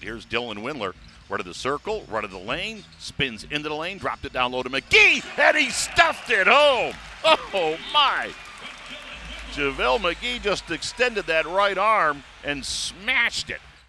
Here's Dylan Windler. Right of the circle, right of the lane, spins into the lane, dropped it down low to McGee, and he stuffed it home. Oh my! JaVale McGee just extended that right arm and smashed it.